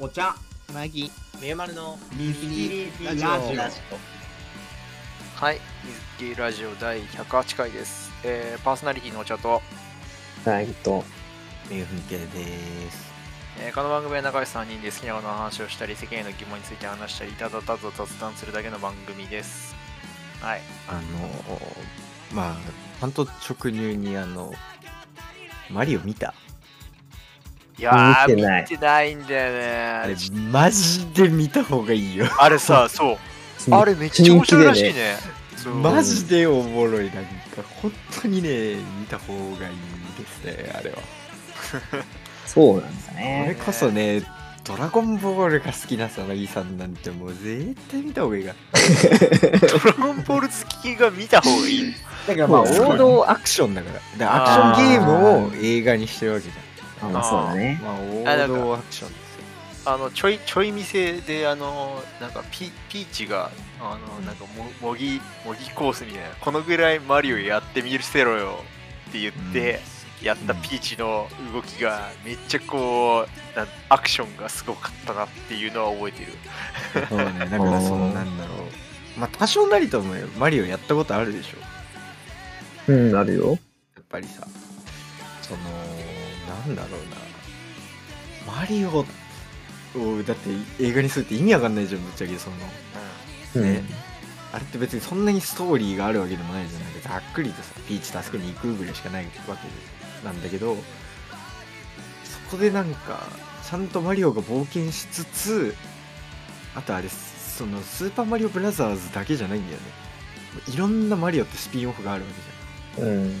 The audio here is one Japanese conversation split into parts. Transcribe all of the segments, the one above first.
お茶。つなぎ。みゆまるの水切りラジオ。ラジオはい、水木ラジオ第108回です。えーパーソナリティのお茶と、はいと。みゆふみけです。えーこの番組は仲良し3人で好きなことの話をしたり、世間への疑問について話したり、ただただ雑談するだけの番組です。はい。あのまあちゃんと直入にあのマリオ見たいやー、見てない。見てないんだよあれね。マジで見た方がいいよ。あれさ、そう。あれめっちゃ面白いらしいね。マジでおもろい。なんか本当にね見た方がいいですねあれは。そうなんだこねれこそねドラゴンボールが好きなさなぎさんなんてもう絶対見た方がいいから。ドラゴンボール好きが見た方がいい。だからまあ王道アクションだから。でアクションゲームを映画にしてるわけじあまあそうだね。まあ王道アクションですよ。あのちょいちょい店であのなんかピピーチがあのなんかも模擬模擬コースみたいなこのぐらいマリオやってみるせろよって言って、やったピーチの動きがめっちゃこうなんアクションがすごかったなっていうのは覚えてる。そうね。だからそのなんだろう。まあ多少なりともよ。マリオやったことあるでしょ。うんあるよ。やっぱりさ。そのなんだろうな。マリオをだって映画にするって意味わかんないじゃんぶっちゃけその。ね。あれって別にそんなにストーリーがあるわけでもないじゃないざっくりとさピーチ助けに行くぐらいしかないわけなんだけどそこでなんかちゃんとマリオが冒険しつつあとあれそのスーパーマリオブラザーズだけじゃないんだよね。いろんなマリオってスピンオフがあるわけじゃん。うん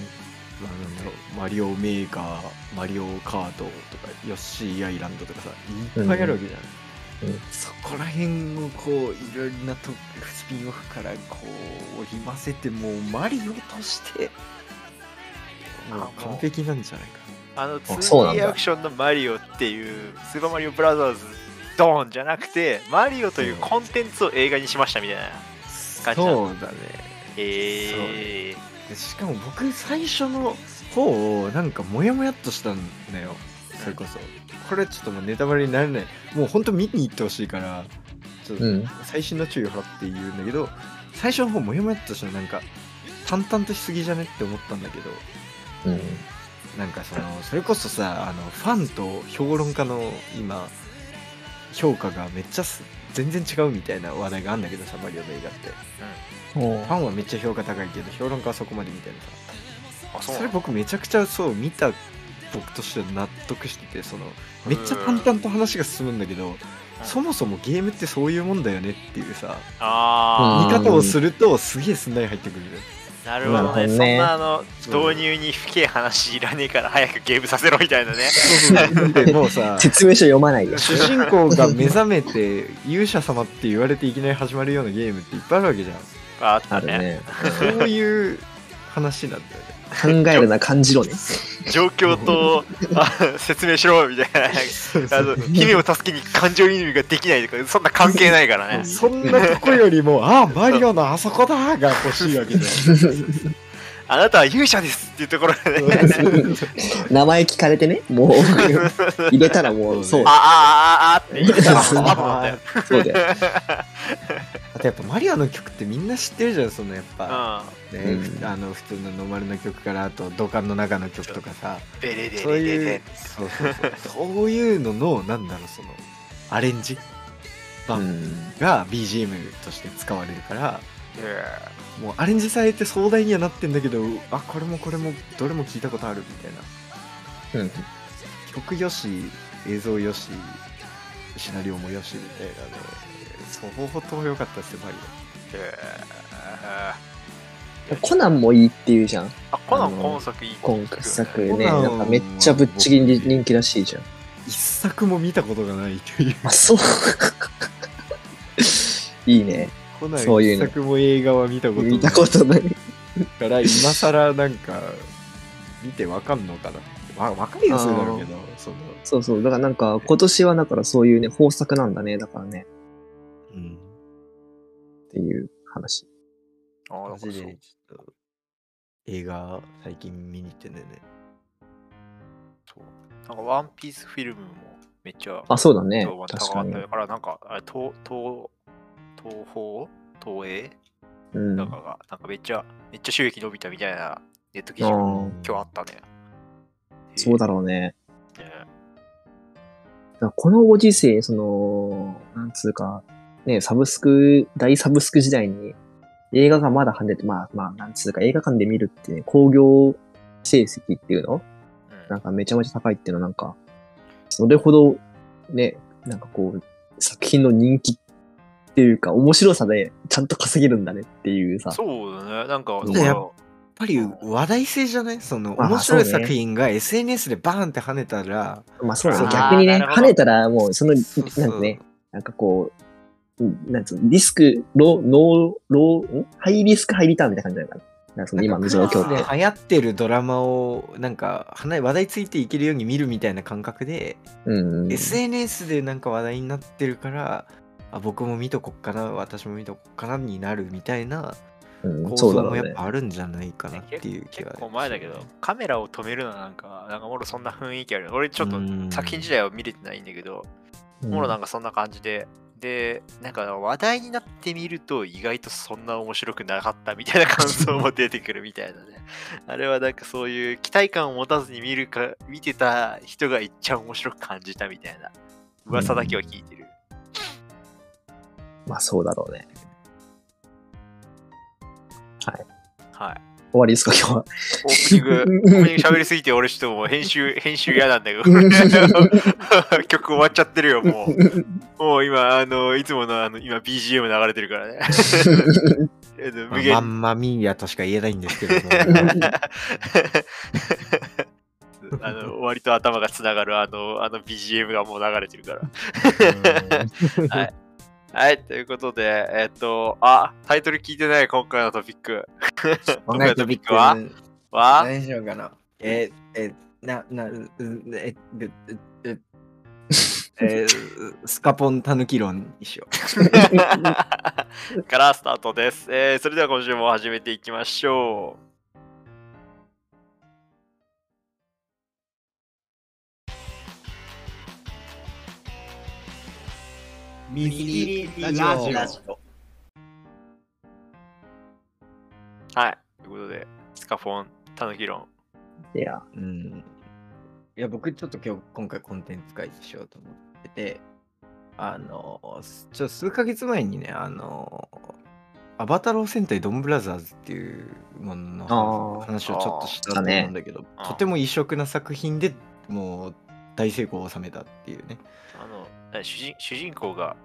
まあ、なんだろうマリオメーカーマリオカートとかヨッシーアイランドとかさいっぱいあるわけじゃん、うん。そこら辺をこういろんなとスピンオフからこう織り交ぜてもうマリオとしてもう完璧なんじゃないか。あのそうなん 2D だアクションのマリオっていうスーパーマリオブラザーズドーンじゃなくてマリオというコンテンツを映画にしましたみたいなな感じそうだね。えー、でしかも僕最初の方をなんかモヤモヤっとしたんだよ。それこそ。これちょっともうネタバレにならない。もうほんと見に行ってほしいからちょっとうん。最新の注意を払って言うんだけど最初の方モヤモヤっとしたのなんか淡々としすぎじゃねって思ったんだけどうん。なんかそのそれこそさあのファンと評論家の今評価がめっちゃす全然違うみたいな話題があるんだけどさマリオの映画って。おファンはめっちゃ評価高いけど評論家はそこまでみたいなさ。あそう。それ僕めちゃくちゃそう見た僕としては納得しててそのめっちゃ淡々と話が進むんだけどそもそもゲームってそういうもんだよねっていうさ見方をするとすげえすんなり入ってくる。あ、なるほどね。そんなあの導入に深い話いらねえから早くゲームさせろみたいなね。そうそうでもうさ説明書読まないよ主人公が目覚めて勇者様って言われていきなり始まるようなゲームっていっぱいあるわけじゃんあったねそういう話なんだよね考えるな感じろね。状況とあ説明しろみたいな。あの姫を助けに感情移入ができないとかそんな関係ないからね。そんなとこよりも あマリオのあそこだが欲しいわけじゃんあなたは勇者ですっていうところでね。名前聞かれてね。もう入れたらもうそう。あああああって言ってたらそうだよあとやっぱマリオの曲ってみんな知ってるじゃんそのやっぱ、ねうん。あの普通のノーマルの曲からあと土管の中の曲とかさ。ベレデそうレデレいうそうそうそう。そういうののなんだろうそのアレンジ？う版ん。が BGM として使われるから、もうアレンジされて壮大にはなってんだけどあこれもこれもどれも聞いたことあるみたいな。うん。曲よし映像よしシナリオもよしみたいなね相当良かったですよマリコナンもいいって言うじゃん。あコナン今作いい今作ね。コナンなんかめっちゃぶっちぎり人気らしいじゃん。オ一作も見たことがないという。あそう。いいね。コナンそういうの。一作も映画は見たことない。見たことない。から今更なんか見てわかんのかな。わわかりやすいだろうけどその。そうそう。だからなんか今年はだからそういうね豊作なんだね。だからねうんっていう話あなんマかそうジでちょっと映画最近見に行ってんだよねそうなんかワンピースフィルムもめっちゃあ、そうだね評判。確かに高かった。だからなんか、あれ東、東、東宝？東映？うん。なんかが、なんかめっちゃ、めっちゃ収益伸びたみたいなネット記事今日あったね。そうだろろうね。うね。このご時世、その、なんつうか、ね、サブスク、大サブスク時代に映画がまだ跳ねて、まあまあ、なんつうか映画館で見るってね、興行成績っていうの？うんなんかめちゃめちゃ高いっていうのはなんか、それほどね、なんかこう、作品の人気っていうか、面白さでちゃんと稼げるんだねっていうさ。そうだね。なんか、やっぱり話題性じゃない？そのまあ面白い作品が SNS でバーンって跳ねたら、まあそうだね。逆にね、跳ねたらもうその、そうそうなんかね、なんかこう、うんなんつうの、リスク、ロー、ノー、ロー、ん？ハイリスク、ハイリターンみたいな感じだから。なんかその今の状況でって。流行ってるドラマをなんか話話題ついていけるように見るみたいな感覚で、うんうん。SNS でなんか話題になってるからあ僕も見とこっかな私も見とこっかなになるみたいなうん構造もやっぱ。あるんじゃないかなっていう気が結構前だけど、カメラを止めるのなんか、なんかもろそんな雰囲気ある。俺ちょっとうん作品自体は見れてないんだけど、うんもろなんかそんな感じで、で、なんか話題になってみると意外とそんな面白くなかったみたいな感想も出てくるみたいなね。あれはなんかそういう期待感を持たずに見るか、見てた人がいっちゃ面白く感じたみたいな噂だけは聞いてる。まあそうだろうね。はい。終わりですか、今日は。オープニング、オープニング喋りすぎて俺ちょっともう編集、編集嫌なんだけど。曲終わっちゃってるよ、もう。もう今、あの、いつものあの、今 BGM 流れてるからね。えっとまあ無限マンマミーヤとしか言えないんですけどもあの終わりと頭がつながるあのあの BGM がもう流れてるから。はい。はい、ということで、えっと、あ、タイトル聞いてない今回のトピック。今回のトピックは？はは？何しようかな？えー、えー、な、な、う、うえ、う、う、う、えー、スカポンタヌキ論にしよ からスタートです、えーそれでは今週も始めていきましょう。う。ミニラジオラジはい。ということで、スカフォン、タヌキ論。いや、うん。いや、僕ちょっと今日、今回コンテンツ会議しようと思ってて、あの、ちょ数ヶ月前にね、あの、アバタロー戦隊ドンブラザーズっていうものあのー話をちょっとしたと思うんだけど、あーとても異色な作品でもう大成功を収めたっていうね。あの、え主人主人公が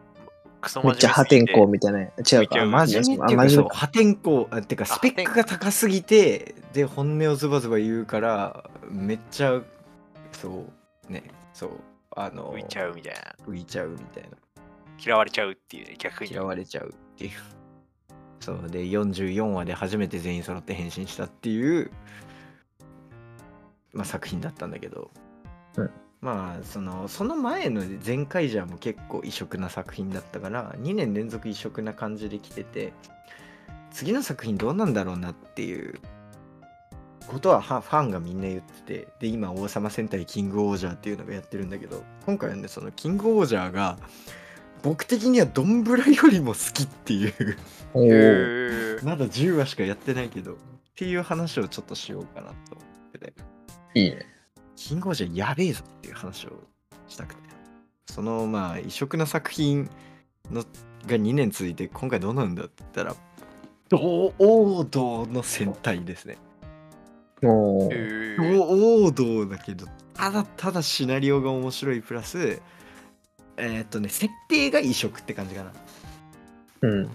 クソめっちゃ破天荒みたいな。違うか。あ真面目っていうかそう。あ真面目か破天荒あてかスペックが高すぎてで本音をズバズバ言うからめっちゃそうね。そう。あの浮いちゃうみたいな。浮いちゃうみたいな。嫌われちゃうっていうね、逆に。嫌われちゃうっていう。そう。で44話で初めて全員揃って変身したっていう、まあ、作品だったんだけど、うんまあそのその前の前回じゃも結構異色な作品だったから2年連続異色な感じで来てて次の作品どうなんだろうなっていうことはファンがみんな言っててで今王様戦隊キングオージャーっていうのがやってるんだけど今回はねそのキングオージャーが僕的にはドンブラよりも好きっていうまだ10話しかやってないけどっていう話をちょっとしようかなと思ってていいね。キングオージャーやべえぞっていう話をしたくて。そのまあ異色な作品のが2年続いて今回どうなんだって言ったら堂王道の戦隊ですね。お王道だけどただただシナリオが面白いプラスえーっとね設定が異色って感じかな。うん。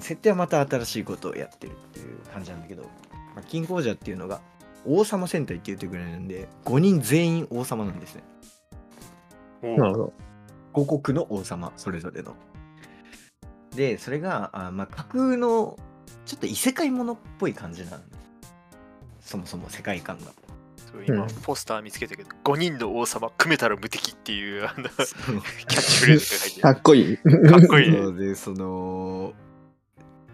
設定はまた新しいことをやってるっていう感じなんだけど、まあ、キングオージャーっていうのが王様戦隊って言ってくらいなんで5人全員王様なんですねおなるほど。五国の王様それぞれのでそれがあまあ架空のちょっと異世界ものっぽい感じなんそもそも世界観が今、うんポスター見つけたけど、5人の王様、組めたら無敵っていうあのキャッチフレーズが書いてあかっこいい。る。かっこいいね。そうでその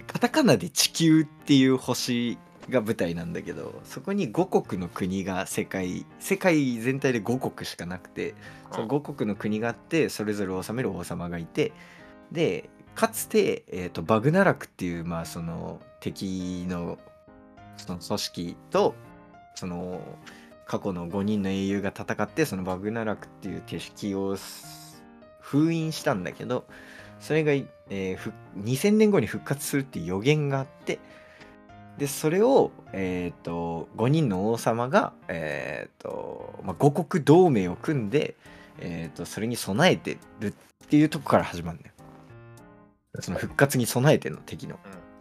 カタカナで地球っていう星が舞台なんだけどそこに5国の国が世界世界全体で5国しかなくてその5国の国があってそれぞれ治める王様がいてでかつて、えー、とバグナラクっていう、まあ、その敵のその組織とその過去の5人の英雄が戦ってそのバグナラクっていう敵を封印したんだけどそれが、えー2000年後に復活するっていう予言があってでそれを、えー、と5人の王様が、えーとまあ、五国同盟を組んで、えー、とそれに備えてるっていうとこから始まるんだよ。その復活に備えてんの敵の。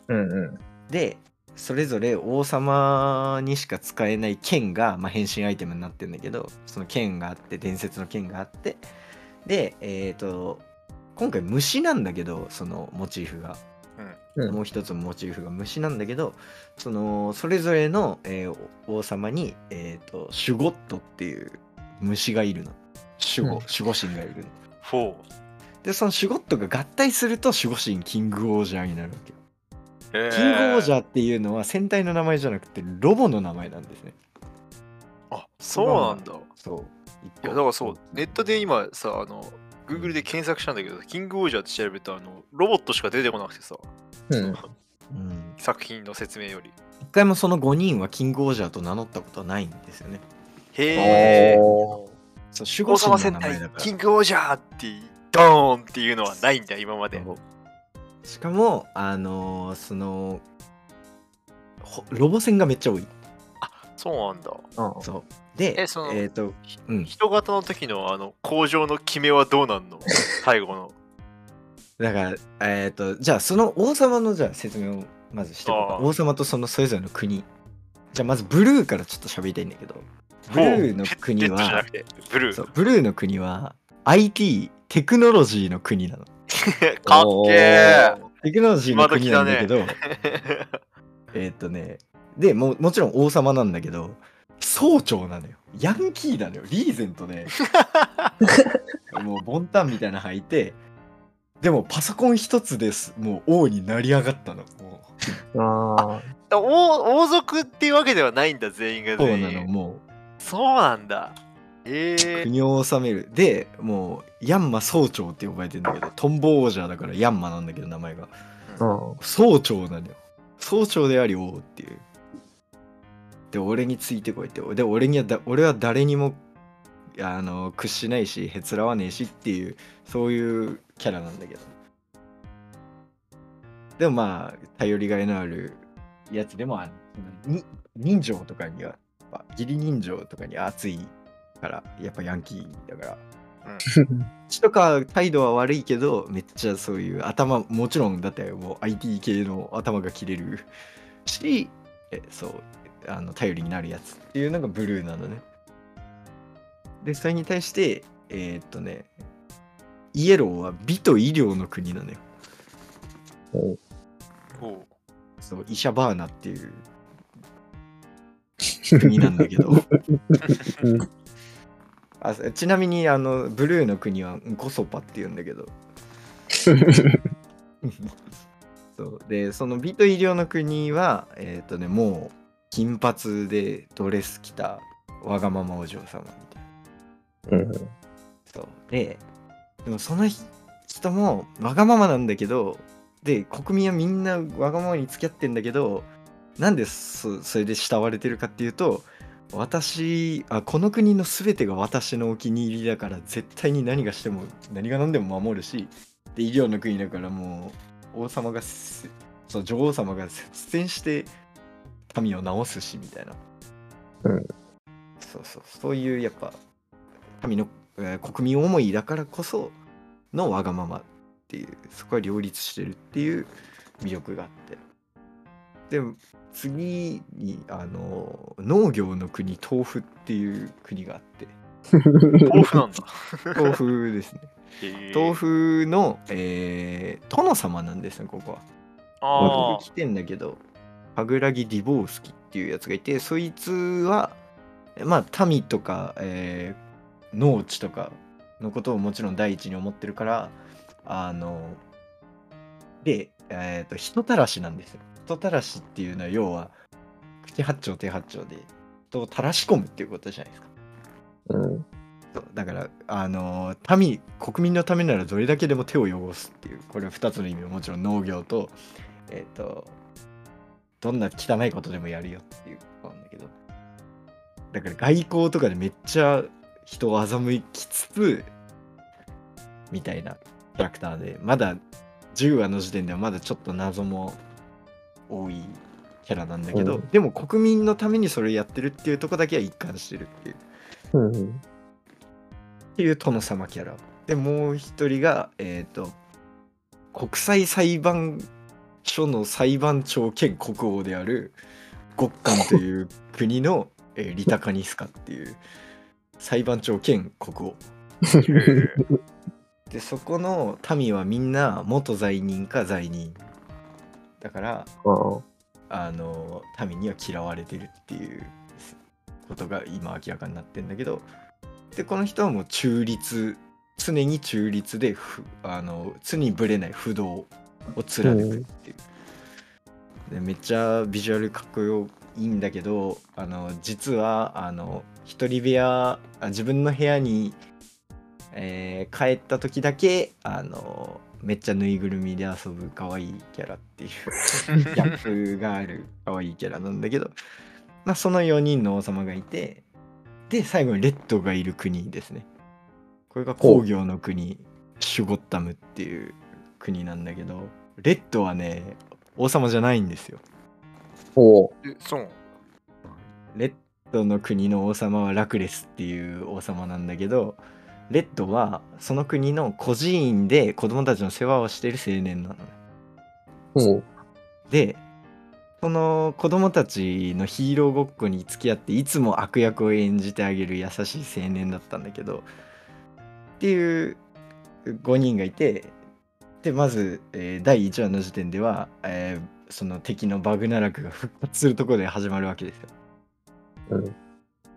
うんうん。でそれぞれ王様にしか使えない剣が、まあ、変身アイテムになってるんだけどその剣があって伝説の剣があってでえっ、と今回虫なんだけどそのモチーフが、うんもう一つのモチーフが虫なんだけどそのそれぞれの、えー王様に、えー、とシュゴットっていう虫がいるの守護、うん守護神がいるのフォでそのシュゴットが合体すると守護神キングオージャーになるわけよー。キングオージー。ャーっていうのは戦隊の名前じゃなくてロボの名前なんですね。あ、そうなんだ。そう。いや、だからそう、ネットで今さ、あの、Google で検索したんだけど、キングオージャーって調べたら、あの、ロボットしか出てこなくてさ、うん。うん。作品の説明より。一回もその5人はキングオージャーと名乗ったことはないんですよね。へえ。おそう、守護神戦隊の名前だから。キングオージャーってドーンっていうのはないんだ今までしかも、あのーその、ほロボ戦がめっちゃ多い。そうなんだーそう。で、えそのえっ、と、うん。人型の時のあの工場の決めはどうなんの？最後の。だから、えっ、と、じゃあその王様のじゃあ説明をまずして王様とそのそれぞれの国。じゃあまずブルーからちょっと喋りたいんだけど、ブルーの国はブルー。ブルーの国は IT テクノロジーの国なの。かっけえテクノロジーの国なんだけど、今えーっとね、でももちろん王様なんだけど、総長なのよ。ヤンキーなのよ。リーゼントで、もうボンタンみたいなの履いて、でもパソコン一つです。もう王になり上がったの。もあ王王族っていうわけではないんだ全員がうそう全員なの、もそうなんだえうえ国を治める。で、もうヤンマ総長って呼ばれてるんだけど、トンボ王者だからヤンマなんだけど、名前が。あ。うん。総長なのよ。総長であり王っていう。で、俺についてこいって。で、俺にはだ、俺は誰にも、あの、屈しないし、へつらわねえしっていう、そういうキャラなんだけど。でもまあ、頼りがいのあるやつでもある。に人情とかには、義理人情とかに熱いから、やっぱヤンキーだから。口とか態度は悪いけどめっちゃそういう頭もちろんだってもう IT 系の頭が切れるしえそうあの頼りになるやつっていうのがブルーなのね。でそれに対してえーっとねイエローは美と医療の国なのよ。お。そう。イシャバーナっていう国なんだけど。あちなみにあのブルーの国はンコソパっていうんだけど。そう。でその美と医療の国はえっ、とねもう金髪でドレス着たわがままお嬢様みたいなうん。そうででもその人人もわがままなんだけどで国民はみんなわがままに付き合ってんだけどなんでそそれで慕われてるかっていうと私あこの国の全てが私のお気に入りだから絶対に何がしても何が何でも守るしで医療の国だからもう王様がせそう女王様が率先して民を治すしみたいな、うん。そうそう。そういうやっぱ民の、えー国民思いだからこそのわがままっていうそこは両立してるっていう魅力があって。で次にあの農業の国豆腐っていう国があって。豆腐なんだ。豆腐ですね。へえ。豆腐の、えー殿様なんですねここは。来てんだけどラギ・ディボースキっていうやつがいてそいつはまあ民とか、えー農地とかのことをもちろん第一に思ってるからあので、えーと人たらしなんですよ人たらしっていうのは要は七八丁手八丁でと垂らし込むっていうことじゃないですかうん。だからあの民国民のためならどれだけでも手を汚すっていうこれ2つの意味はもちろん農業とえっ、とどんな汚いことでもやるよっていうことなんだけど。だから外交とかでめっちゃ人を欺きつつみたいなキャラクターでまだ10話の時点ではまだちょっと謎も多いキャラなんだけど、うん。でも国民のためにそれをやってるっていうとこだけは一貫してるっていう。うんうん。っていう殿様キャラ。でもう一人がえっ、と国際裁判所の裁判長兼国王であるゴッカンという国の、えーリタカニスカっていう裁判長兼国王。でそこの民はみんな元罪人か罪人。だからああ。の民には嫌われてるっていうことが今明らかになってんだけどでこの人はもう中立常に中立でふあの常にぶれない不動を貫くっていう、でめっちゃビジュアルかっこよいいんだけどあの実はあの一人部屋あ自分の部屋に、えー帰った時だけあのめっちゃぬいぐるみで遊ぶ可愛いキャラっていう ギャップがある可愛いキャラなんだけど、まあ、その4人の王様がいてで最後にレッドがいる国ですね。これが工業の国シュゴッタムっていう国なんだけどレッドはね王様じゃないんですよおう。えそうレッドの国の王様はラクレスっていう王様なんだけどレッドはその国の孤児院で子供たちの世話をしてる青年なのねおう。でその子供たちのヒーローごっこに付き合っていつも悪役を演じてあげる優しい青年だったんだけどっていう5人がいてでまず、えー第1話の時点では、えーその敵のバグナラクが復活するところで始まるわけですよ。うん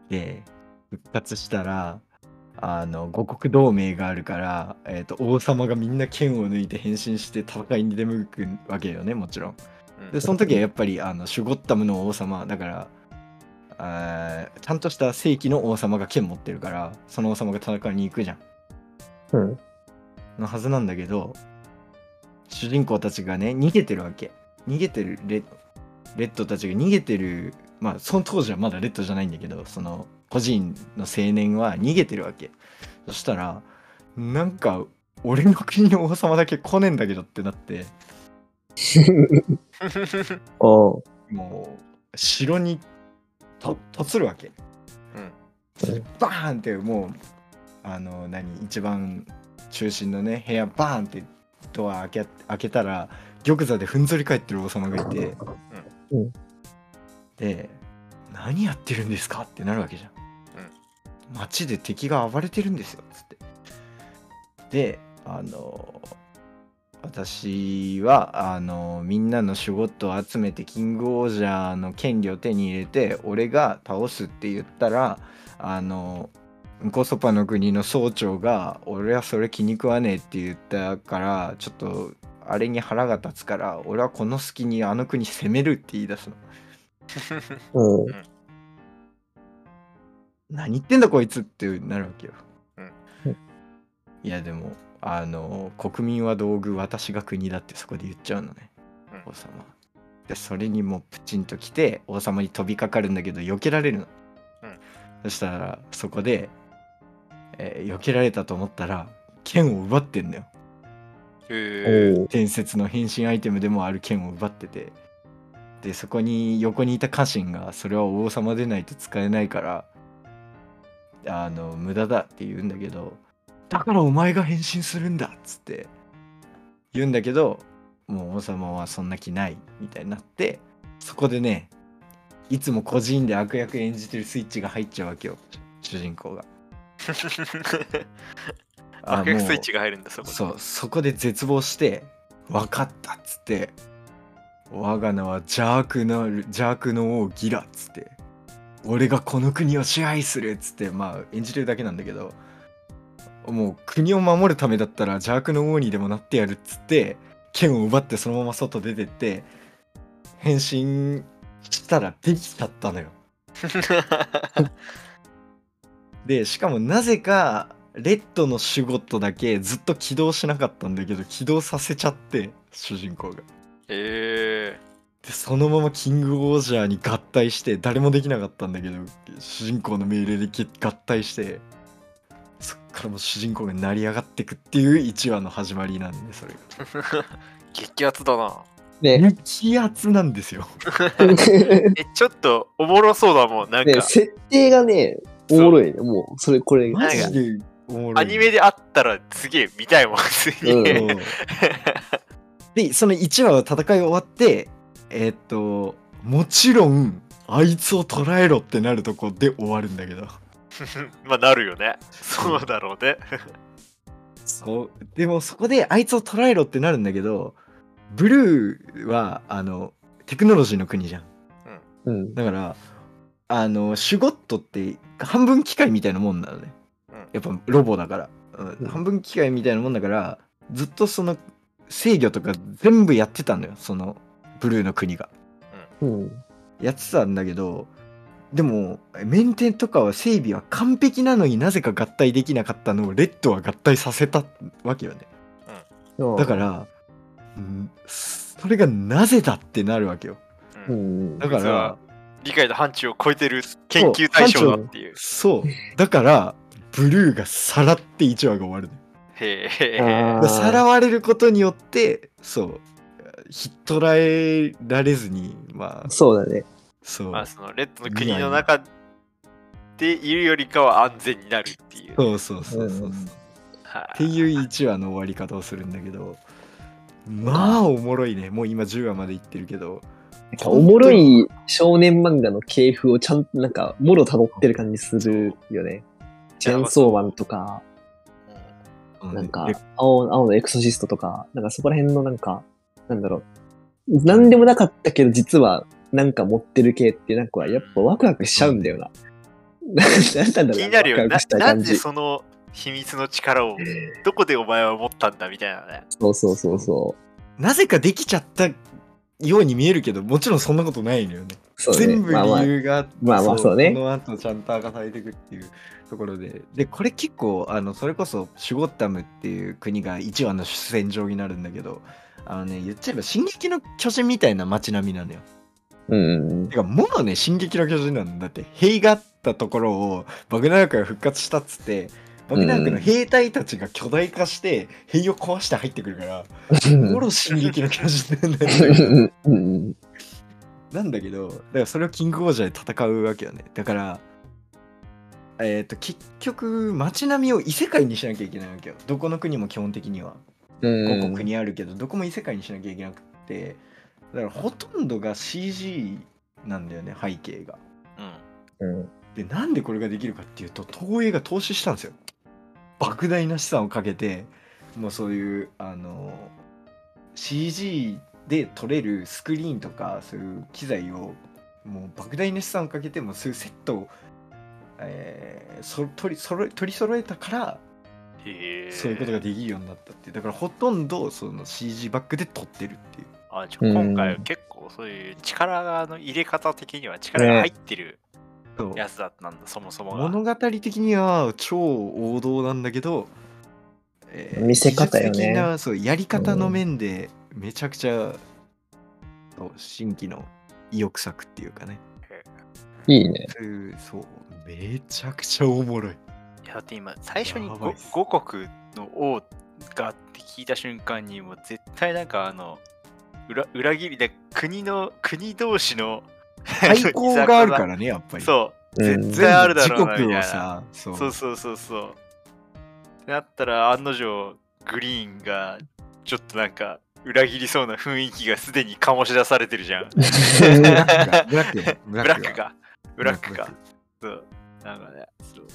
で復活したらあの五国同盟があるから、えー、と王様がみんな剣を抜いて変身して戦いに出向くわけよねもちろん。うんでその時はやっぱりあのシュゴッタムの王様だからあーちゃんとした正規の王様が剣持ってるからその王様が戦いに行くじゃんうん。のはずなんだけど主人公たちがね逃げてるわけ。逃げてるレレッドたちが逃げてるまあその当時はまだレッドじゃないんだけどその個人の青年は逃げてるわけ。そしたらなんか俺の国の王様だけ来ねえんだけどってなって。おう。もう城にと突るわけ、うん。バーンってもうあの何一番中心のね部屋バーンってドア開け開けたら玉座でふんぞり返ってる王様がいて、うん。で何やってるんですかってなるわけじゃん、街で敵が暴れてるんですよ。つって。であの私はあのみんなのシュゴットを集めてキングオージャーの権利を手に入れて俺が倒すって言ったらあのンコソパの国の総長が俺はそれ気に食わねえって言ったからちょっとあれに腹が立つから俺はこの隙にあの国攻めるって言い出すの。おう。何言ってんだこいつってなるわけよ、うん。いやでもあの国民は道具私が国だってそこで言っちゃうのね、うん。王様。でそれにもうプチンと来て王様に飛びかかるんだけど避けられるの、うん。そしたらそこで、えー避けられたと思ったら剣を奪ってんのよへおう。伝説の変身アイテムでもある剣を奪っててでそこに横にいた家臣がそれは王様でないと使えないからあの無駄だって言うんだけどだからお前が変身するんだっつって言うんだけどもう王様はそんな気ないみたいになってそこでねいつも個人で悪役演じてるスイッチが入っちゃうわけよ主人公が。あ悪役もうスイッチが入るんだそこでそうそこで絶望して分かったっつって我が名は邪悪なる邪悪の王ギラっつって俺がこの国を支配するっつってまあ演じてるだけなんだけどもう国を守るためだったら邪悪の王にでもなってやるっつって剣を奪ってそのまま外出てって変身したらできちゃったのよ。で、しかもなぜか、レッドのシュゴットだけずっと起動しなかったんだけど、起動させちゃって、主人公が。えで、そのままキングオージャーに合体して、誰もできなかったんだけど、主人公の命令でけ合体して、そっからもう主人公が成り上がってくっていう1話の始まりなんで、それが。ー、激アツだな。ね、激アツなんですよ。え、ちょっとおもろそうだもん。なんかね、、設定がね、おもろいね。もう、それ、これ。マジでおもろい。アニメであったらすげえ見たいもん、普通に。で、その1話は戦い終わって、えーっと、もちろん、あいつを捕らえろってなるとこで終わるんだけど。まあなるよね。そうだろうね。そう。でもそこであいつを捕らえろってなるんだけど、ブルーは、あの、テクノロジーの国じゃん。うん。だから、あの、シュゴットって半分機械みたいなもんなのね。うんやっぱロボだから。うんうん半分機械みたいなもんだから、ずっとその制御とか全部やってたのよ。そのブルーの国が。うん。やってたんだけど、でも、メンテンとかは整備は完璧なのになぜか合体できなかったのをレッドは合体させたわけよね。だから、うんそれがなぜだってなるわけよ。ううんん。だから理解の範疇を超えてる研究対象だっていう。そう。だから、ブルーがさらって1話が終わるへえ。さらわれることによって、そう、ひっ捕らえられずに、まあ、そうだね。そう、まあそのレッドの国の中でいるよりかは安全になるっていう。そうそうそうそうそう。うんはいっていう1話の終わり方をするんだけど、まあおもろいね。もう今10話までいってるけど、おもろい少年漫画の系譜をちゃんとなんか、もろ辿ってる感じするよね。チェーンソーマンとか、うんなんかで、青青のエクソシストとか、なんかそこら辺のなんか、なんだろう。なんでもなかったけど、実はなんか持ってる系って、なんかやっぱワクワクしちゃうんだよな。なんだろう気になるよななん。でその秘密の力をどこでお前は持ったんだみたいなね。そうそうそうそなぜかできちゃったように見えるけど、もちろんそんなことないのよね。う。そうね。全部理由があって、まあまあそうねこの後ちゃんと明かされていくっていうところで。で、これ結構、あの、それこそシュゴッタムっていう国が1話の主戦場になるんだけど、あのね、言っちゃえば、進撃の巨人みたいな街並みなのよ。うん。てか、もろね、進撃の巨人なんだって、兵があったところを、バグナラクが復活したっつって、バグナラクの兵隊たちが巨大化して、兵を壊して入ってくるから、もろ進撃の巨人なんだよね。うんうんなんだけど、だからそれをキングオージャーで戦うわけよね。だから、えっ、と、結局、街並みを異世界にしなきゃいけないわけよ。どこの国も基本的には。うん5個国あるけど、どこも異世界にしなきゃいけなくて、だからほとんどが CG なんだよね、背景が。うん。うんで、なんでこれができるかっていうと、東映が投資したんですよ。莫大な資産をかけて、もうそういう、あの、CG で撮れるスクリーンとか、そういう機材を、もう莫大な資産をかけて、もうそういうセットを、えーそ取り揃え取り揃えたから。そういうことができるようになったっていう。だからほとんどその CG バックで撮ってるっていう。あじゃあ今回結構そういう力の入れ方的には力が入ってるやつだったんだ、そもそもが。物語的には超王道なんだけど、え見せ方よね。技術的なそうやり方の面でめちゃくちゃ、そう新規の意欲作っていうかね。いいね。そうめちゃくちゃおもろい。いやだって今最初に五国の王がって聞いた瞬間にもう絶対なんかあの裏裏切りで国の国同士の対抗があるからねやっぱり。そう。うん。絶対あるだろうなさそう。そう。そうそうそう。ってなったら案の定グリーンがちょっとなんか裏切りそうな雰囲気がすでに醸し出されてるじゃん。ブラックが。ブラックかブラックか。そう。なんかねそう。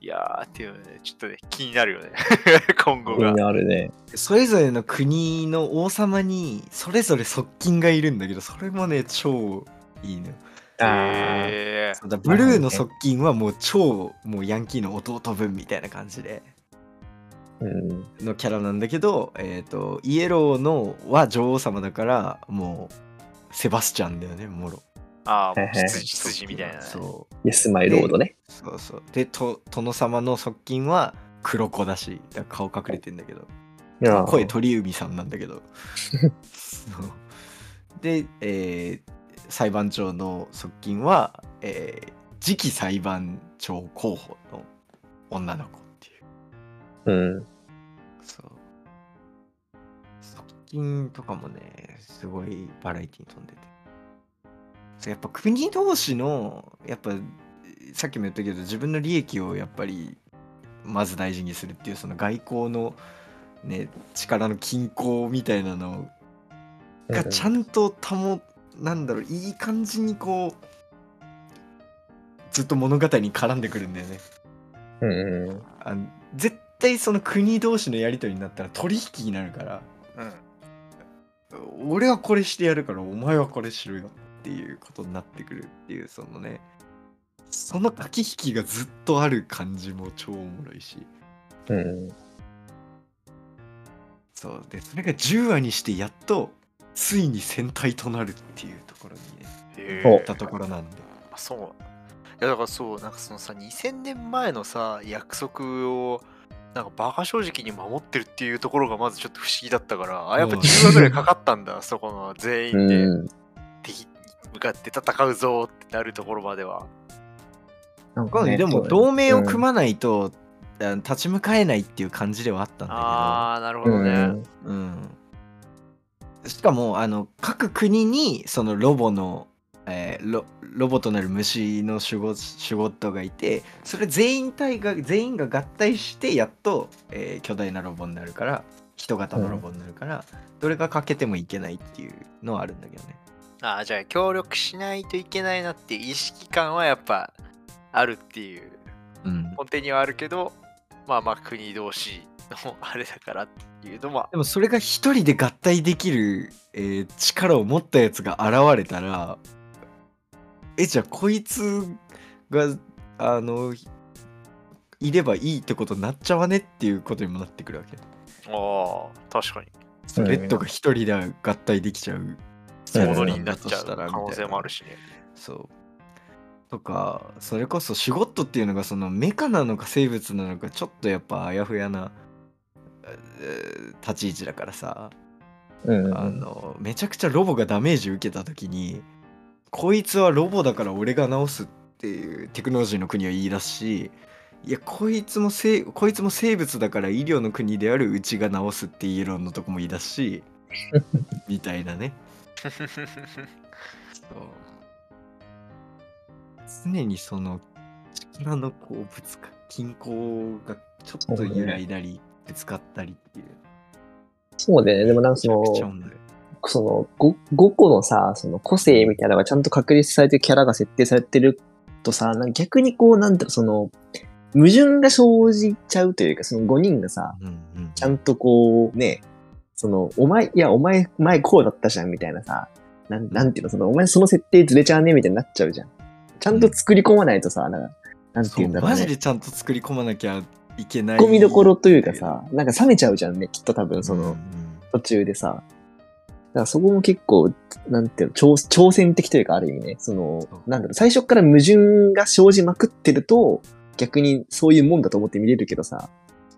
いやーっていうのねちょっとね気になるよね。今後が。いいねあるね。それぞれの国の王様にそれぞれ側近がいるんだけどそれもね超いいのよへー。そうだブルーの側近はもう超もうヤンキーの弟分みたいな感じで。うん。のキャラなんだけど、えっ、とイエローのは女王様だからもうセバスチャンだよねもろああ、はいはい羊羊みたいなね。そう。イエスマイロードね。そうそう。でと殿様の側近は黒子だしだから顔隠れてんだけど。いや声鳥海さんなんだけど。で、えー裁判長の側近は、えー次期裁判長候補の女の子っていう。うん。そう。側近とかもねすごいバラエティに飛んでて。そうやっぱ国同士のやっぱさっきも言ったけど自分の利益をやっぱりまず大事にするっていうその外交のね力の均衡みたいなのがちゃんと保なんだろういい感じにこうずっと物語に絡んでくるんだよねうんうん。あの絶対その国同士のやり取りになったら取引になるからうん。俺はこれしてやるからお前はこれしろよっていうことになってくるっていうそのねその駆け引きがずっとある感じも超おもろいしうん。そうでそれが10話にしてやっとついに戦隊となるっていうところにねえ行ったところなんであそう。いやだからそう、なんかそのさ、2000年前のさ、約束を、なんかバカ正直に守ってるっていうところがまずちょっと不思議だったから、あ、やっぱうん10話ぐらいかかったんだ、そこの全員でうん。敵に向かって戦うぞってなるところまでは。なんかねでも同盟を組まないと、あの立ち向かえないっていう感じではあったんだけどああ、なるほどね。うん。うん、しかもあの各国にそのロボの、えーロロボとなる虫のシュゴシュゴットがいてそれ全員体が全員が合体してやっと、えー巨大なロボになるから人型のロボになるから、どれが欠けてもいけないっていうのはあるんだけどね。ああ、じゃあ協力しないといけないなっていう意識感はやっぱあるっていう、うん、根底にはあるけど、まあまあ国同士のあれだからっていうのも、でもそれが一人で合体できる、えー力を持ったやつが現れたらえじゃあこいつがあのいればいいってことになっちゃわねっていうことにもなってくるわけ。ああ、確かに。レッドが一人で合体できちゃう。うん戻りになっちゃうだとしたら可能性もあるしね。そう。とかそれこそシュゴットっていうのがそのメカなのか生物なのかちょっとやっぱあやふやなえー立ち位置だからさ。うん。あのめちゃくちゃロボがダメージ受けた時にこいつはロボだから俺が直すっていうテクノロジーの国は言い出すしいやこいつもせこいつも生物だから医療の国であるうちが直すっていう論のとこも言い出すし みたいなね そう常にその力のこうぶつか均衡がちょっと揺らいだりぶつかったりっていうそうだよね。でもなんかその、その 5, 5個のさ、その個性みたいなのがちゃんと確立されてるキャラが設定されてるとさ、なんか逆にこう、なんだろう、その、矛盾が生じちゃうというか、その5人がさ、うんうんちゃんとこう、ね、その、お前、いや、お前、前こうだったじゃん、みたいなさ、なん、なんていうの、その、お前その設定ずれちゃうね、みたいになっちゃうじゃん。ちゃんと作り込まないとさ、なんか、なんてそうんいうんだろうね。マジでちゃんと作り込まなきゃいけない。込みどころというかさ、なんか冷めちゃうじゃんね、きっと多分その、途中でさ。だからそこも結構、なんていうの、挑挑戦的というか、ある意味ね、そのなんだろう、最初から矛盾が生じまくってると、逆にそういうもんだと思って見れるけどさ、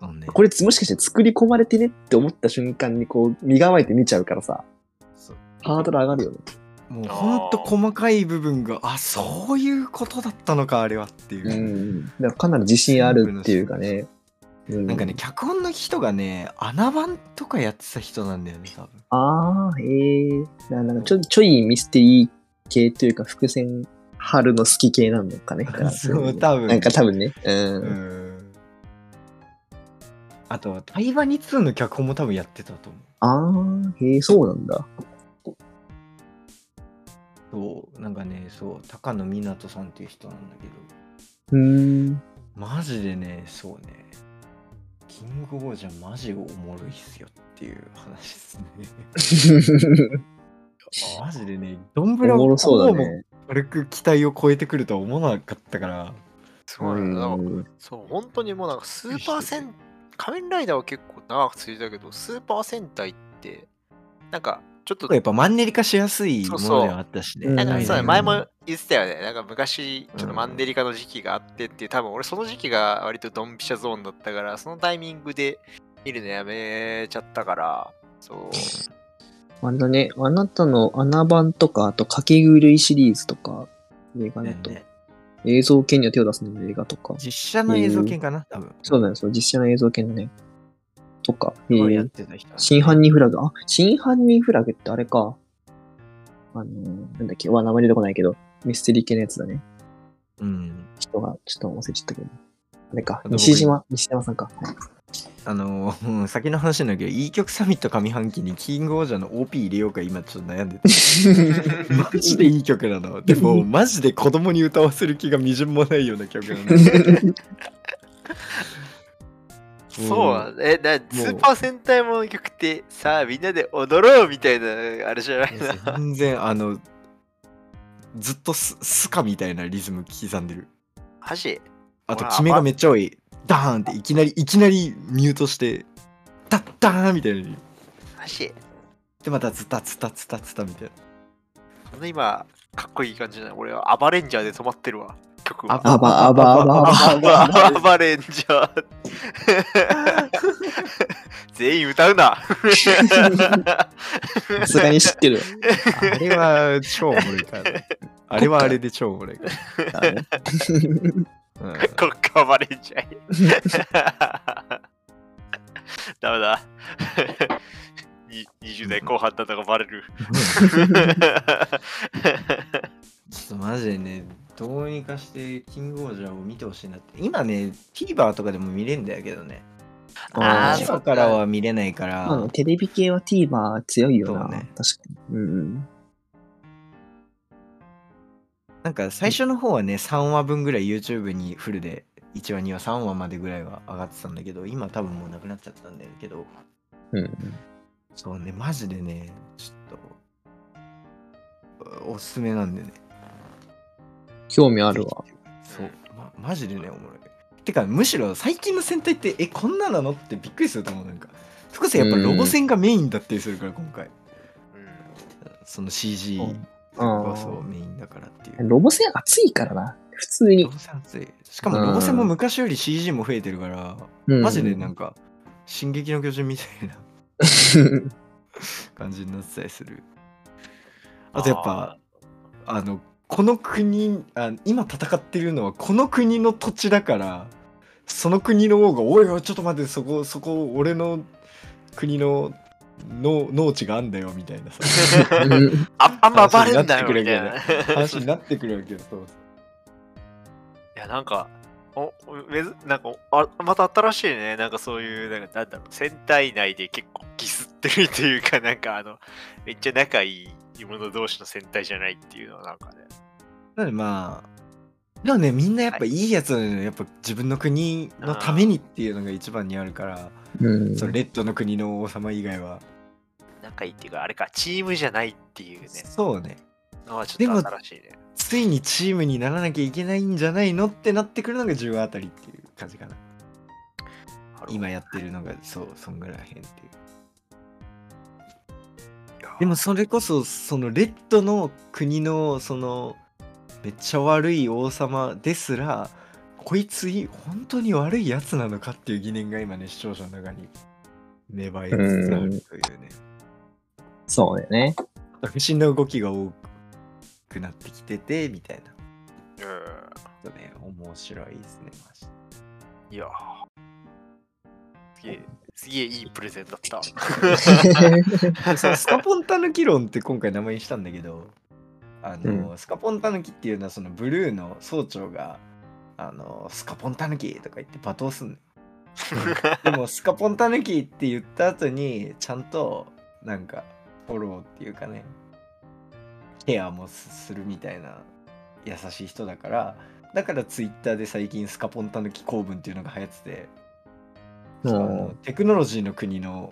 ね。これもしかして作り込まれてねって思った瞬間にこう、身構えて見ちゃうからさ、ハードル上がるよね。もうほんと細かい部分が、あ、そういうことだったのか、あれはっていうう。ん。だからかなり自信あるっていうかね。うんなんかね、脚本の人がね、穴番とかやってた人なんだよね、多分。ああ、へえ。ななんかちょちょいミステリー系というか、伏線張るの好き系なのかね。そう、多分。なんか多分ね。う。うんん。あとは、対話に2の脚本も多分やってたと思う。ああ、へえ、そうなんだ。そう、なんかね、そう、高野湊さんっていう人なんだけど、うーん。マジでね、そうね、キングオージャーマジおもろいっすよっていう話ですね。マジでね、ドンブラおもろそうだもね。軽く期待を超えてくるとは思わなかったから、すごいな。そう、本当にもうなんかスーパー戦、仮面ライダーは結構長く続いたけど、スーパー戦隊って、なんかちょっとやっぱマンネリ化しやすいもそうそう。のではあったしね。うん。なんかそううん前も言ってたよね。なんか昔、ちょっとマンネリ化の時期があってっていう、多分俺その時期が割とドンピシャゾーンだったから、そのタイミングで見るのやめちゃったから、そう。あれだね、あなたの穴番とか、あと、かけ狂いシリーズとか、映画だと、ねね映像系には手を出すの映画とか、実写の映像系かな、多分。そうだよ、そう、実写の映像系のね、とか、えこうやっー、てた人。真犯人フラグ、あ、真犯人フラグってあれか、あのー、なんだっけ、うわ、名前出てこないけど、ミステリー系のやつだね。うん。人が、ちょっと忘れちゃったけど。あれか西島、西島さんか。はいあのー、うん先の話なんだけど、いい曲サミット上半期にキングオージャーの OP 入れようか今ちょっと悩んでて。マジでいい曲なの。でも、マジで子供に歌わせる気がみじんもないような曲なの。そうえ、なスーパー戦隊もの曲ってさあみんなで踊ろうみたいなあれじゃないな。全然、あの、ずっとススカみたいなリズム刻んでる。マジ？あと、わあ決めがめっちゃ多い。ダーンっていきなり、いきなりミュートして、ダッダーンみたいな。マジ？で、またズタズタズタズタみたいな今、かっこいい感じじゃない？俺はアバレンジャーで止まってるわ。曲は。あばあばあばあばアバアバレンジャー。全員歌うな。さすがに知ってる。あれは超おもろいか。あれはあれで超おもろいから。あねうんこっかバレんじゃい。ダメだ。に20代後半だったがバレる。ちょっとマジでね、どうにかしてキングオージャーを見てほしいなって。今ね、TVer とかでも見れんだけどね。あー TVer からは見れないから。まあね、テレビ系は TVer 強いよな。ね確かに。うんうん。なんか最初の方はね、3話分ぐらい YouTube にフルで、1話、2話、3話までぐらいは上がってたんだけど、今多分もうなくなっちゃったんだけど、うんそうね、マジでね、ちょっと、おすすめなんでね。興味あるわ。そう、ま、マジでね、おもろい。てか、むしろ最近の戦隊って、え、こんななのってびっくりすると思う。なんか、そこそやっぱロボ戦がメインだったりするから、今回。その CG うんがそうメインだからっていう。ロボ戦熱いからな。普通にロ。ボ戦熱い。しかもロボ戦も昔より CG も増えてるから、うんマジでなんか、進撃の巨人みたいな 感じになってたりする。あとやっぱ、あの、この国あ、今戦ってるのはこの国の土地だから、その国の王が、おいおい、ちょっと待って、そこ、そこ、俺の国のの農地があんだよ、みたいなさ、うんああんまバレんだよみたいな。話になってくるわけよ。そういや、なんか、おめずなんかあまた新しいね、なんかそういう、なんかなんだろう、戦隊内で結構ギスってるというか、なんかあの、めっちゃ仲いい者同士の戦隊じゃないっていうのはなんかね。なのでまあ、でもね、みんなやっぱいいやつなのよ。やっぱ自分の国のためにっていうのが一番にあるから、うんそのレッドの国の王様以外は。仲いいっていうか、あれか、チームじゃないっていうね、そうね。のはちでもょっと新しいね。ついにチームにならなきゃいけないんじゃないのってなってくるのが10話あたりっていう感じかな。今やってるのが、そう、そんぐらいへんっていう。でもそれこそ、そのレッドの国の、その、めっちゃ悪い王様ですら、こいつい本当に悪いやつなのかっていう疑念が今ね、視聴者の中に芽生えつつあるというね。そうだよね。不審な動きが多くなってきてて、みたいな。うちょっとね、面白いですね、マジ。いやーすげえ、すげえいいプレゼンだった。そうスカポンタヌキ論って今回名前にしたんだけどあの、うスカポンタヌキっていうのはそのブルーの総長があのスカポンタヌキとか言って罵倒すんのよ でもスカポンタヌキって言った後にちゃんとなんかフォローっていうかねケアもするみたいな優しい人だからだからツイッターで最近スカポンタヌキ公文っていうのが流行っててのテクノロジーの国の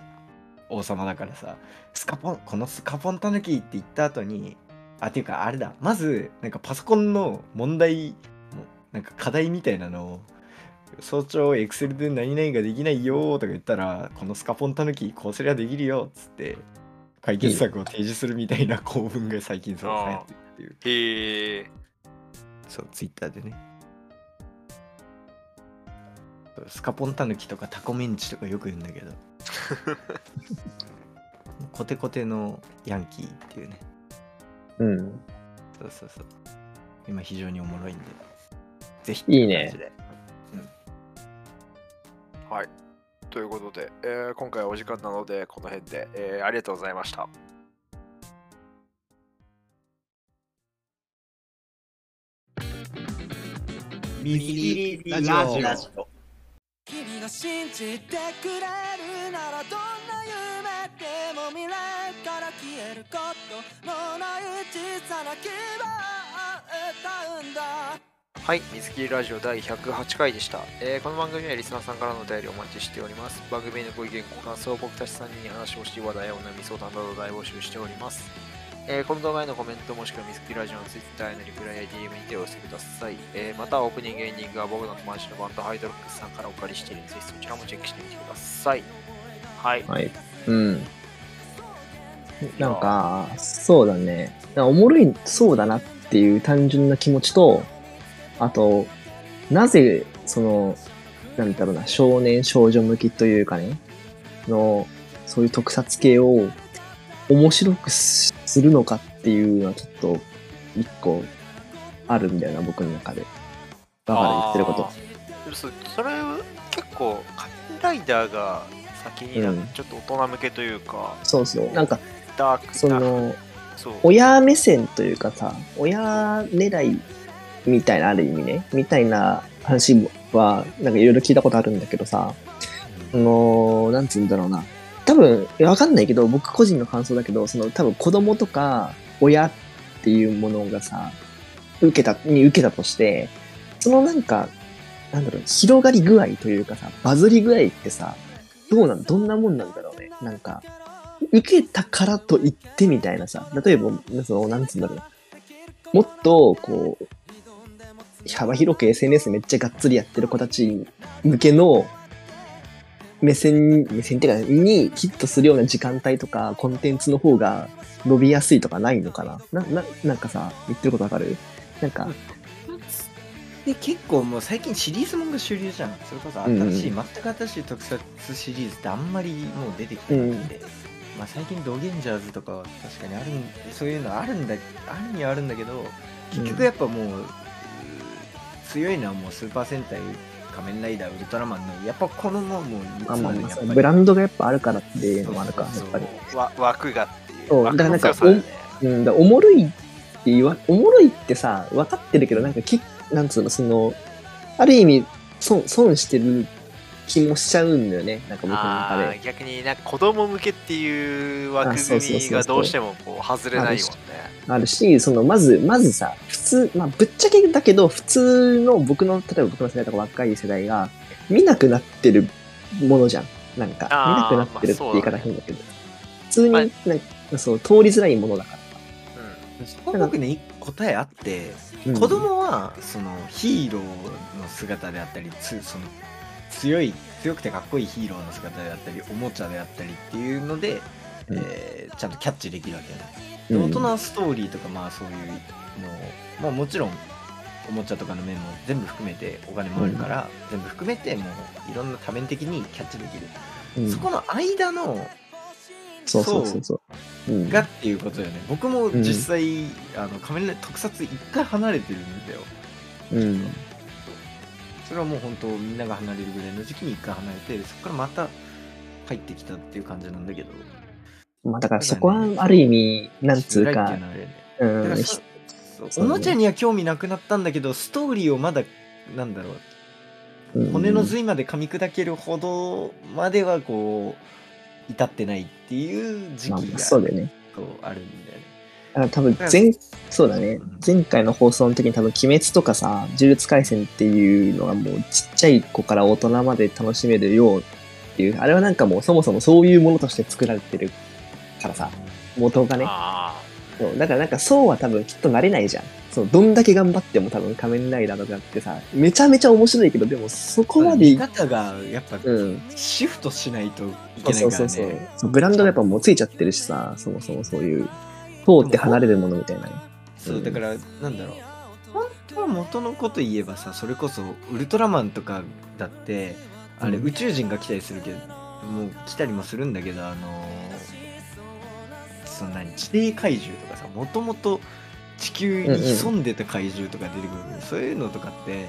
王様だからさスカポンこのスカポンタヌキって言った後にあっていうかあれだ。まずなんかパソコンの問題もなんか課題みたいなのを早朝エクセルで何々ができないよーとか言ったらこのスカポンタヌキこうすりゃできるよっつって解決策を提示するみたいな構文が最近そう流行ってるっていう。へえそうツイッターでねスカポンタヌキとかタコメンチとかよく言うんだけど。コテコテのヤンキーっていうね。うん。そうそうそう。今非常におもろいんで。ぜひいいね。って感じで。はい。ということで、えー今回はお時間なのでこの辺で、えーありがとうございました。ミリラジオ君が信じてくれるならどんな夢でも未来から消えることのない小さな希望を歌うんだ。はい水切りラジオ第108回でした、えーこの番組はリスナーさんからのお便りをお待ちしております。番組のご意見ご感想僕たち3人に話をして話題やお悩み相談など大募集しております。えーこの動画へのコメントもしくは水切りラジオの Twitter へのリプライや DM にてお寄せください、えーまたオープニングエンディングは僕の友達のバンドハイドロックスさんからお借りしているのでそちらもチェックしてみてくださいはいはい。うん。なんか、そうだね。おもろいそうだなっていう単純な気持ちと、あと、なぜ、その、なんだろうな、少年少女向きというかね、の、そういう特撮系を面白くするのかっていうのはちょっと、一個、あるんだよな、僕の中で。だから言ってることそそれ結構仮面ライダーが先になんちょっと大人向けというか、そうそう。なんか、ダークその、親目線というかさ、親狙いみたいな、ある意味ね、みたいな話は、なんかいろいろ聞いたことあるんだけどさ、あのーなんつうんだろうな。多分、わかんないけど、僕個人の感想だけど、その多分子供とか親っていうものがさ、受けた、に受けたとして、そのなんか、なんだろう、広がり具合というかさ、バズり具合ってさ、どうなん、どんなもんなんだろうね。なんか、受けたからと言ってみたいなさ、例えば、その、なんつうんだろう。もっと、こう、幅広く SNS めっちゃがっつりやってる子たち向けの目線、目線っていうか、にヒットするような時間帯とかコンテンツの方が伸びやすいとかないのかな？な、な、なんかさ、言ってることわかる？なんか、で結構もう最近シリーズもんが主流じゃん。それこそ新しい、うん全く新しい特撮シリーズってあんまりもう出てきてないん。で、まあ最近ドゲンジャーズとかは確かにあるんそういうのあるんだあるにはあるんだけど結局やっぱもう、うー強いのはもうスーパー戦隊仮面ライダーウルトラマンのやっぱこのもうもうまあまあまあやっぱり。ブランドがやっぱあるからっていうのもあるか、やそう。そうっぱり。わ枠がっていう。そうだからなんかね。うん、だおもろいって言わ、おもろいってさ、分かってるけど、なんかき、なんつうの、その、ある意味、損、損してる気もしちゃうんだよね、なんか僕の中で。逆になんか子供向けっていう枠あそうそうそうそう組みがどうしてもこう外れないもんねあるし、その、まず、まずさ、普通、まあ、ぶっちゃけだけど、普通の僕の、例えば僕の世代とか若い世代が、見なくなってるものじゃん。なんか、見なくなってるって言い方変だけど。普通に、まあなんかそう、通りづらいものだかそこは僕ね答えあって、ら。うん子供はそのヒーローの姿であったりつその強い強くてかっこいいヒーローの姿であったりおもちゃであったりっていうので、うんえーちゃんとキャッチできるわけね、うんで大人はストーリーとかまあそういうのを、まあ、もちろんおもちゃとかの面も全部含めてお金もあるから、全部含めてもういろんな多面的にキャッチできる、うん。そこの間のそうそうそうそう。うん。がっていうことよね。僕も実際、あの仮面ライダー特撮一回離れてるんだよ。うん。それはもう本当みんなが離れるぐらいの時期に一回離れてそこからまた入ってきたっていう感じなんだけどまあだからそこはある意味、なんつうかおもちゃには興味なくなったんだけどストーリーをまだなんだろううん。骨の髄まで噛み砕けるほどまではこう至ってないっていう時期まあがそうだよね。こうあるんだよね。だから多分前、そうだね。うん。前回の放送の時に多分、鬼滅とかさ、呪術廻戦っていうのがもうちっちゃい子から大人まで楽しめるようっていう、あれはなんかもうそもそもそういうものとして作られてるからさ、元がね。あそうだからなんかそうは多分きっとなれないじゃん。そう、どんだけ頑張っても多分仮面ライダーとかってさ、めちゃめちゃ面白いけど、でもそこまで、見方がやっぱうん。シフトしないといけないからそうそうそうね。そう。ブランドがやっぱもうついちゃってるしさ、そもそもそういう、通って離れるものみたいなね。そうだからなんだろう本当は元のこと言えばさそれこそウルトラマンとかだってあれうん宇宙人が来たりするけど、もう来たりもするんだけどあのーそんなに地底怪獣とかさもともと地球に潜んでた怪獣とか出てくる、そういうのとかって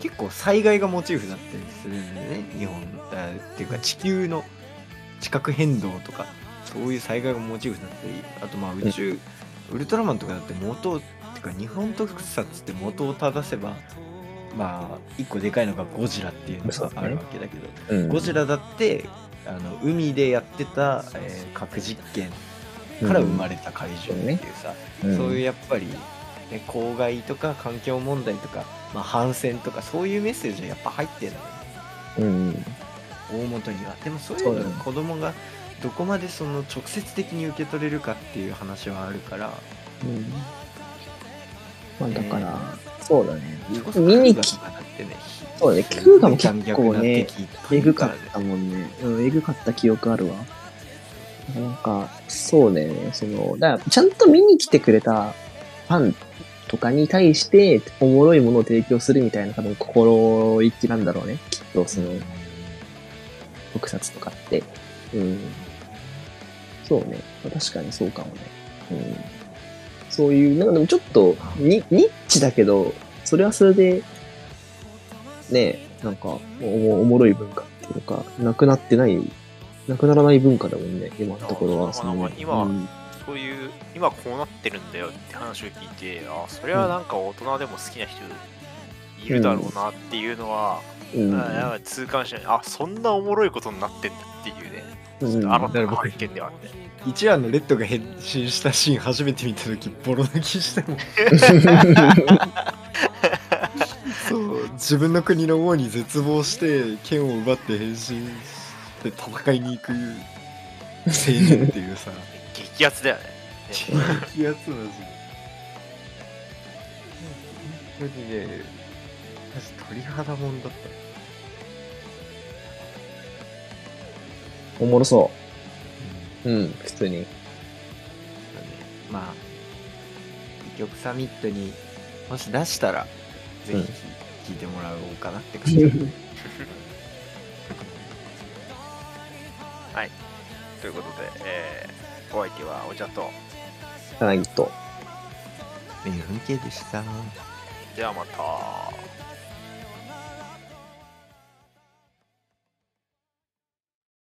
結構災害がモチーフだったりするんだよね。日本あっていうか地球の地殻変動とかそういう災害がモチーフだったりあとまあ宇宙、ウルトラマンとかだって元をてか日本特撮って元を正せばまあ一個でかいのがゴジラっていうのがあるわけだけど、うん。ゴジラだってあの海でやってた、えー核実験から生まれた怪獣っていうさ、うん。そういうやっぱり、ね、公害とか環境問題とか、まあ、反戦とかそういうメッセージはやっぱ入ってるのよね。うん。大元には。でもそういうの子供がどこまでその直接的に受け取れるかっていう話はあるから。うん。まあだから、そうだね。見に来てねそうだね。クーガも結構ねえぐかったもんね。うん、えぐかった記憶あるわ。なんか、そうね、その、だからちゃんと見に来てくれたファンとかに対して、おもろいものを提供するみたいな多分心意気なんだろうね。きっと、その、特撮とかって。うん。そうね。確かにそうかもね。うん。そういう、なんかでもちょっとニ、ニッチだけど、それはそれで、ねえ、なんかお、おもろい文化っていうか、なくなってない、なくならない文化だもんね、今のところは。あそうのなんか今うん。そういう今こうなってるんだよって話を聞いてあそれはなんか大人でも好きな人いるだろうなっていうのは、うん。あなんか痛感しない。あそんなおもろいことになってんだっていうねうん。新たな発見ではあって1話のレッドが変身したシーン初めて見た時ボロ泣きしたも。ん そう自分の国の王に絶望して剣を奪って変身して戦いに行く青年っていうさ。激アツだよね。激アツマジ本当にねマジ鳥肌もんだった。おもろそう。うん、普通に。まあ一曲サミットにもし出したらぜひうん聴いてもらおうかなって感じ、はい。ということで、えー、お相手はお茶と。かなぎと。メンフン系でした。ではまた